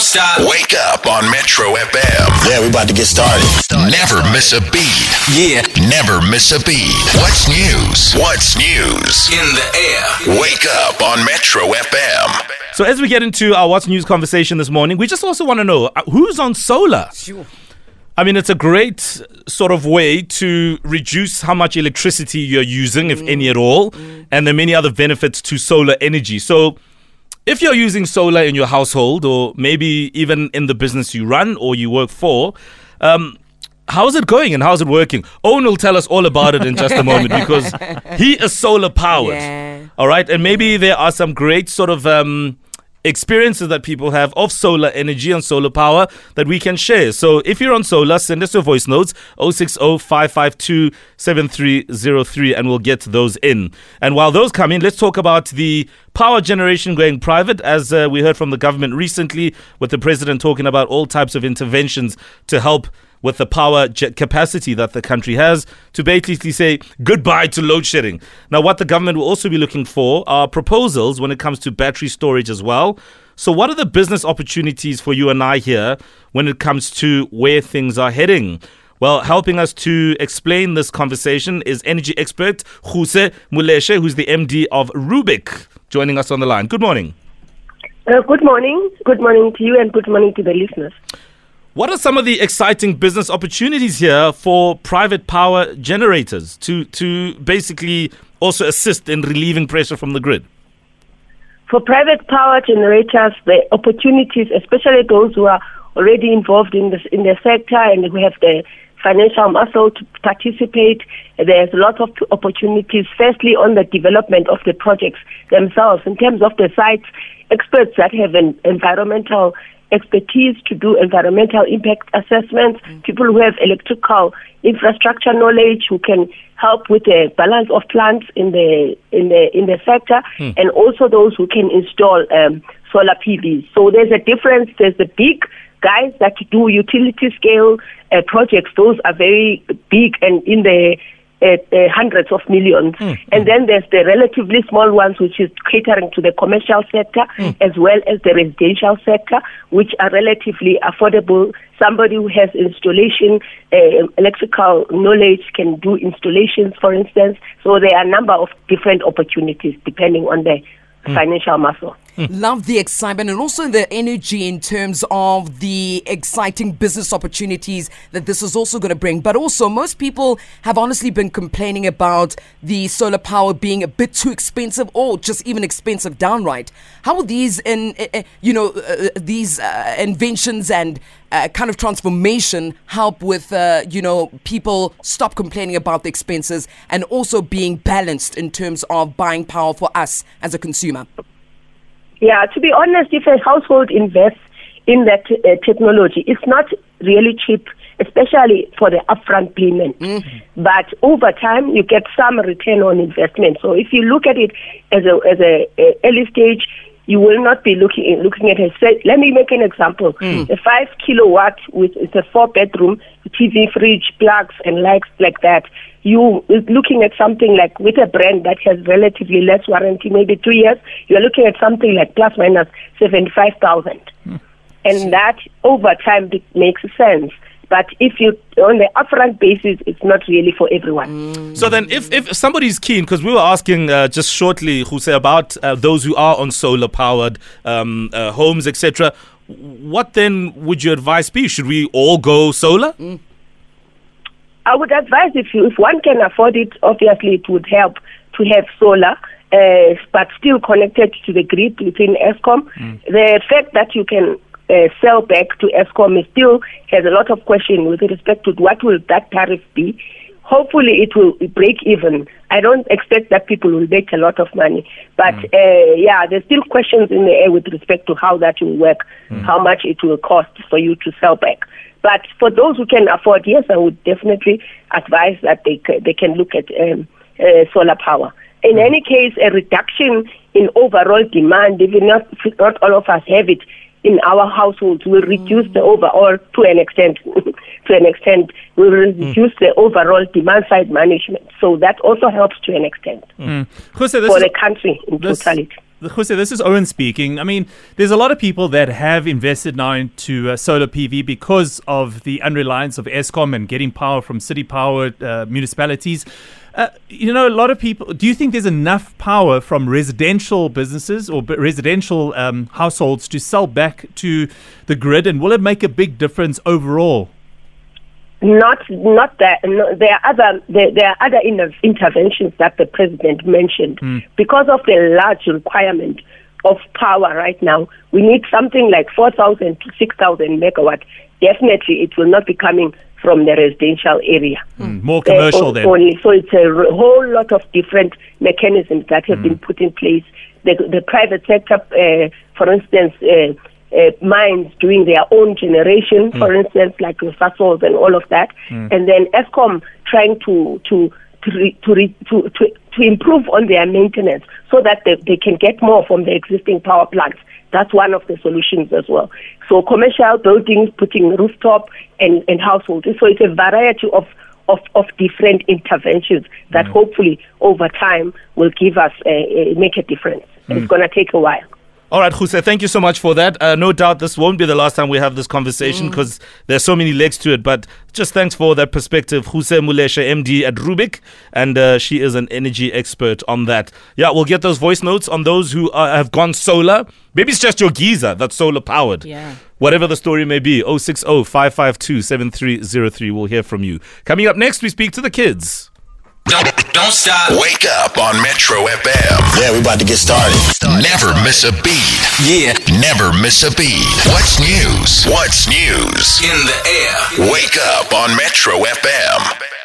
Don't stop. Wake up on Metro FM. Yeah, we're about to get started. Never miss a beat. Yeah. Never miss a beat. What's news? What's news? In the air. Wake up on Metro FM. So as we get into our what's news conversation this morning, we just also want to know uh, who's on solar. I mean, it's a great sort of way to reduce how much electricity you're using, if any at all, and there are many other benefits to solar energy. So, if you're using solar in your household, or maybe even in the business you run or you work for, um, how's it going and how's it working? Owen will tell us all about it in just a moment because he is solar powered. Yeah. All right, and maybe there are some great sort of um, experiences that people have of solar energy and solar power that we can share. So if you're on solar, send us your voice notes 060 552 7303 and we'll get those in. And while those come in, let's talk about the power generation going private, as uh, we heard from the government recently, with the president talking about all types of interventions to help with the power capacity that the country has to basically say goodbye to load shedding. Now, what the government will also be looking for are proposals when it comes to battery storage as well. So, what are the business opportunities for you and I here when it comes to where things are heading? Well, helping us to explain this conversation is energy expert Ruse Moleshe, who's the MD of RUBK, joining us on the line. Good morning. Uh, good morning. Good morning to you and good morning to the listeners. What are some of the exciting business opportunities here for private power generators to, to basically also assist in relieving pressure from the grid? For private power generators, the opportunities, especially those who are already involved in this in the sector and who have the financial muscle to participate, there's a lot of opportunities. Firstly, on the development of the projects themselves, in terms of the sites, experts that have an environmental expertise to do environmental impact assessments, people who have electrical infrastructure knowledge who can help with the balance of plants in the in the in the sector, and also those who can install um, solar PV. So there's a difference. There's the big guys that do utility scale uh, projects. Those are very big and in the Uh, hundreds of millions. Mm, mm. And then there's the relatively small ones, which is catering to the commercial sector mm. as well as the residential sector, which are relatively affordable. Somebody who has installation, uh, electrical knowledge can do installations, for instance. So there are a number of different opportunities depending on the financial muscle. Love the excitement and also the energy in terms of the exciting business opportunities that this is also going to bring. But also, most people have honestly been complaining about the solar power being a bit too expensive or just even expensive downright. How will these, in, uh, uh, you know, uh, these uh, inventions and kind of transformation help with, you know, people stop complaining about the expenses and also being balanced in terms of buying power for us as a consumer? Yeah, to be honest, if a household invests in that uh, technology, it's not really cheap, especially for the upfront payment. But over time, you get some return on investment. So if you look at it as a as a, a early stage, you will not be looking looking at. Say, let me make an example. Hmm. A five kilowatt with it's a four bedroom TV, fridge, plugs, and lights like that. You looking at something like with a brand that has relatively less warranty, maybe two years. You are looking at something like plus minus seventy five thousand, hmm. and that over time it makes sense. But if you on the upfront basis, it's not really for everyone. So then, if, if somebody's keen, because we were asking uh, just shortly, Ruse, about uh, those who are on solar powered um, uh, homes, etc. What then would your advice be? Should we all go solar? I would advise if you, if one can afford it, obviously it would help to have solar, uh, but still connected to the grid within Eskom. The fact that you can uh, sell back to Eskom still has a lot of question with respect to what will that tariff be. Hopefully, it will break even. I don't expect that people will make a lot of money, but uh, yeah, there's still questions in the air with respect to how that will work, how much it will cost for you to sell back. But for those who can afford, yes, I would definitely advise that they they can look at um, uh, solar power. In any case, a reduction in overall demand, even not not all of us have it in our households, will reduce the overall to an extent. to an extent, will reduce the overall demand side management. So that also helps to an extent Ruse, this for is, the country in this- totality. Ruse, this is Owen speaking. I mean, there's a lot of people that have invested now into uh, solar PV because of the unreliance of Eskom and getting power from city power uh, municipalities. Uh, you know, a lot of people. Do you think there's enough power from residential businesses or b- residential um, households to sell back to the grid, and will it make a big difference overall? Not, not that. No, there are other, there, there are other inter- interventions that the president mentioned. Hmm. Because of the large requirement of power right now, we need something like 4,000 to 6,000 megawatt. Definitely, it will not be coming from the residential area. Mm, More commercial Uh, then. only. So it's a r- whole lot of different mechanisms that have been put in place. The, the private sector, uh, for instance, uh, uh, mines doing their own generation, for instance, like the Sasols and all of that, and then Eskom trying to to to, re, to, re, to to to improve on their maintenance so that they, they can get more from the existing power plants. That's one of the solutions as well. So commercial buildings, putting rooftop and, and households. So it's a variety of, of, of different interventions that hopefully over time will give us, uh, uh, make a difference. It's going to take a while. All right, Ruse, thank you so much for that. Uh, no doubt this won't be the last time we have this conversation because there's so many legs to it. But just thanks for that perspective, Ruse Moleshe, MD at RUBK, and uh, she is an energy expert on that. Yeah, we'll get those voice notes on those who uh, have gone solar. Maybe it's just your geyser that's solar powered. Yeah. Whatever the story may be, 060 552 7303. We'll hear from you. Coming up next, we speak to the kids. Don't, don't stop. Wake up on Metro FM. Yeah, we about to get started. Never miss a beat. Yeah. Never miss a beat. What's news? What's news? In the air. Wake up on Metro FM.